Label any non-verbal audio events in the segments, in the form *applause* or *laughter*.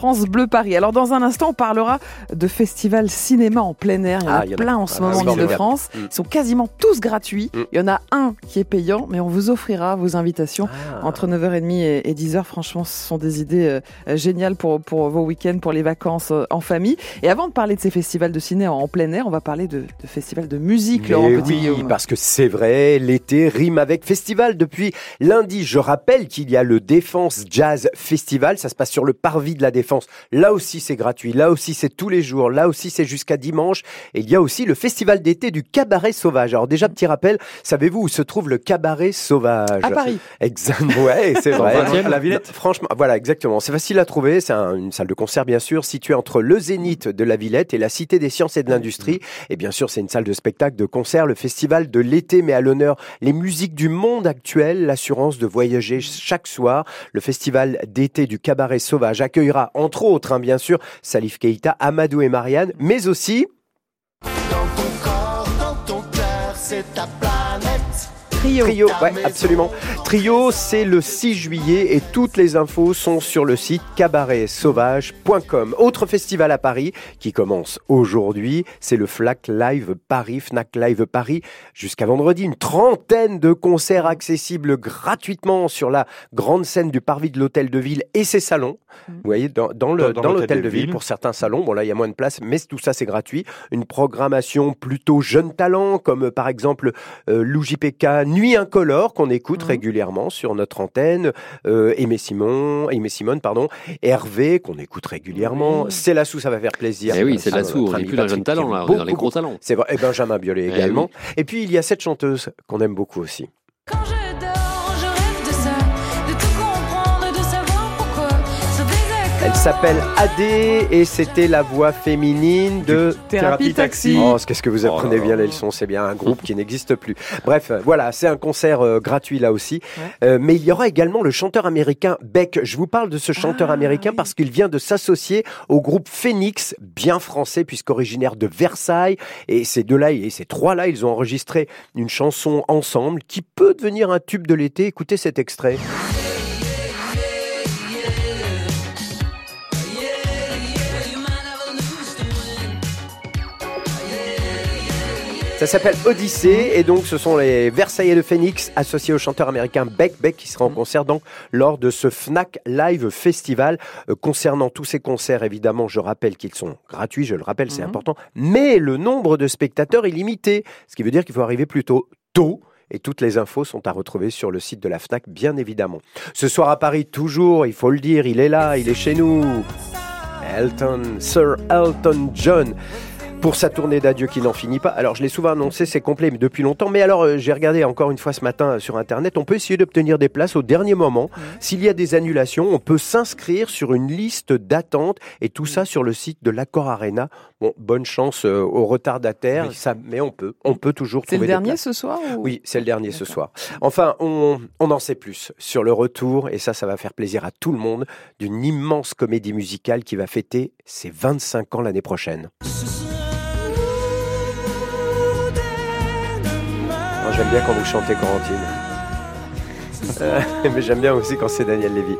France Bleu Paris. Alors dans un instant, on parlera de festival cinéma en plein air. Il y en a Ah, il y en a. plein en ce Ah, moment c'est en. Ile-de-France. Mm. Ils sont quasiment tous gratuits. Mm. Il y en a un qui est payant, mais on vous offrira vos invitations Ah. entre 9h30 et et 10h. Franchement, ce sont des idées euh, géniales pour, pour vos week-ends, pour les vacances euh, en famille. Et avant de parler de ces festivals de ciné en, plein air, on va parler de, de festivals de musique, Laurent oui, parce que c'est vrai, l'été rime avec festival depuis lundi. Je rappelle qu'il y a le Défense Jazz Festival, ça se passe sur le parvis de la Défense. Là aussi c'est gratuit, là aussi c'est tous les jours, là aussi c'est jusqu'à dimanche. Et il y a aussi le festival d'été du Cabaret Sauvage. Alors déjà petit rappel, savez-vous où se trouve le Cabaret Sauvage À Paris. Exactement, ouais, *laughs* c'est vrai. le 20e, la Villette Franchement, voilà, exactement. C'est facile à trouver. C'est un- une salle de concert, bien sûr, située entre le Zénith de la Villette et la Cité des Sciences et de l'Industrie. Et bien sûr, c'est une salle de spectacle, de concert, le festival de l'été, met à l'honneur les musiques du monde actuel, l'assurance de voyager chaque soir. Le festival d'été du Cabaret Sauvage accueillera, entre autres, hein, bien sûr, Salif Keita, Amadou et Marianne, mais aussi Dans ton corps, dans ton cœur, c'est ta planète. Trio. Trio, ouais, absolument. Trio, c'est le 6 juillet et toutes les infos sont sur le site cabaretsauvage.com. Autre festival à Paris qui commence aujourd'hui, c'est le FLAC Live Paris, FNAC Live Paris, jusqu'à vendredi. Une trentaine de concerts accessibles gratuitement sur la grande scène du parvis de l'Hôtel de Ville et ses salons. Vous voyez, dans, dans le- Dans- dans dans l'Hôtel de Ville, pour certains salons, bon là, il y a moins de place, mais tout ça, c'est gratuit. Une programmation plutôt jeune talent, comme euh, par exemple euh, Lou JPK, Nuit Incolore, qu'on écoute Mhm. régulièrement sur notre antenne, euh, Aimé Simon, Aimé Simone, pardon, Hervé, qu'on écoute régulièrement. Oui. C'est là-sous, ça va faire plaisir. Eh oui, c'est notre On n'est plus dans les jeunes talents, là. On est dans les beaucoup. gros talents. C'est vrai, et Benjamin Biolay Eh également. Et puis, il y a cette chanteuse qu'on aime beaucoup aussi. Elle s'appelle Adé et c'était la voix féminine de Thérapie Taxi. Oh, qu'est-ce que vous Oh apprenez bien les leçons, c'est bien un groupe qui n'existe plus. Bref, euh, voilà, c'est un concert euh, gratuit là aussi. Ouais. Euh, mais il y aura également le chanteur américain Beck. Je vous parle de ce chanteur Ah, américain oui. parce qu'il vient de s'associer au groupe Phoenix, bien français puisqu'originaire de Versailles. Et ces deux-là et ces trois-là, ils ont enregistré une chanson ensemble qui peut devenir un tube de l'été. Écoutez cet extrait. Ça s'appelle Odyssée et donc ce sont les Versaillais de Phoenix associés au chanteur américain Beck Beck qui sera en concert donc lors de ce Fnac Live Festival. Euh, concernant tous ces concerts, évidemment, je rappelle qu'ils sont gratuits, je le rappelle, c'est Mhm. important, mais le nombre de spectateurs est limité, ce qui veut dire qu'il faut arriver plutôt tôt. Et toutes les infos sont à retrouver sur le site de la FNAC, bien évidemment. Ce soir à Paris, toujours, il faut le dire, il est là, il est chez nous. Elton, Sir Elton John pour sa tournée d'adieu qui n'en finit pas. Alors je l'ai souvent annoncé, c'est complet mais depuis longtemps. Mais alors euh, j'ai regardé encore une fois ce matin euh, sur internet, on peut essayer d'obtenir des places au dernier moment. S'il y a des annulations, on peut s'inscrire sur une liste d'attente et tout ça sur le site de l'Accor Arena. Bon, bonne chance euh, aux retardataires, Oui. ça, mais on peut, on peut toujours C'est trouver le des dernier places. ce soir ou- Oui, c'est le dernier ce soir. Enfin, on, on en sait plus sur le retour, et ça, ça va faire plaisir à tout le monde, d'une immense comédie musicale qui va fêter ses 25 ans l'année prochaine. J'aime bien quand vous chantez Corentine. *laughs* Euh, mais j'aime bien aussi quand c'est Daniel Lévy.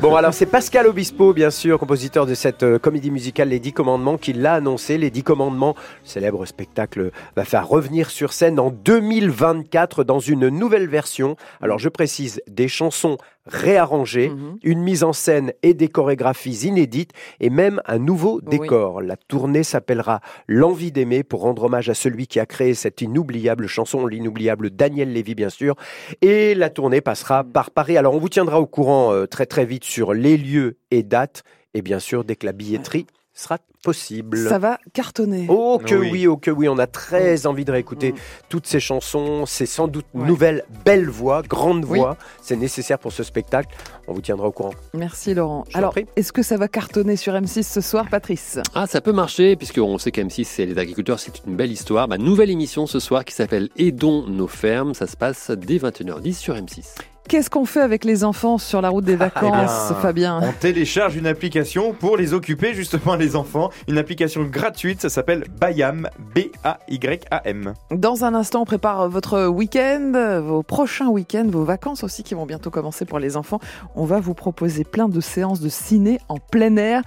Bon, alors c'est Pascal Obispo, bien sûr, compositeur de cette euh, comédie musicale Les Dix Commandements, qui l'a annoncé. Les Dix Commandements, le célèbre spectacle, va faire revenir sur scène en 2024 dans une nouvelle version. Alors je précise, des chansons réarrangées, Mhm. une mise en scène et des chorégraphies inédites et même un nouveau Oui. décor. La tournée s'appellera L'envie d'aimer pour rendre hommage à celui qui a créé cette inoubliable chanson, l'inoubliable Daniel Lévy bien sûr. Et la tournée passera par Paris. Alors on vous tiendra au courant euh, très très vite sur les lieux et dates et bien sûr dès que la billetterie sera possible. Ça va cartonner. Oh que oui. Oui. oh que oui, on a très envie de réécouter Mm. toutes ces chansons. C'est sans doute Ouais. nouvelles, belles voix, grandes Oui. voix. C'est nécessaire pour ce spectacle. On vous tiendra au courant. Merci Laurent. Je Alors, est-ce que ça va cartonner sur M6 ce soir, Patrice? Ah, ça peut marcher, puisqu'on sait qu'M6, c'est les agriculteurs, c'est une belle histoire. Bah, nouvelle émission ce soir qui s'appelle Aidons nos fermes. Ça se passe dès 21h10 sur M6. Qu'est-ce qu'on fait avec les enfants sur la route des *laughs* vacances, bien, Fabien On télécharge une application pour les occuper justement les enfants. Une application gratuite, ça s'appelle Bayam, B-A-Y-A-M. Dans un instant, on prépare votre week-end, vos prochains week-ends, vos vacances aussi qui vont bientôt commencer pour les enfants. On va vous proposer plein de séances de ciné en plein air.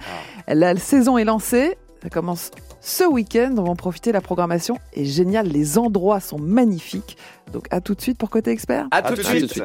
La saison est lancée. Ça commence ce week-end. On va en profiter. La programmation est géniale. Les endroits sont magnifiques. Donc à tout de suite pour Côté Expert. À À tout de tout de suite. suite.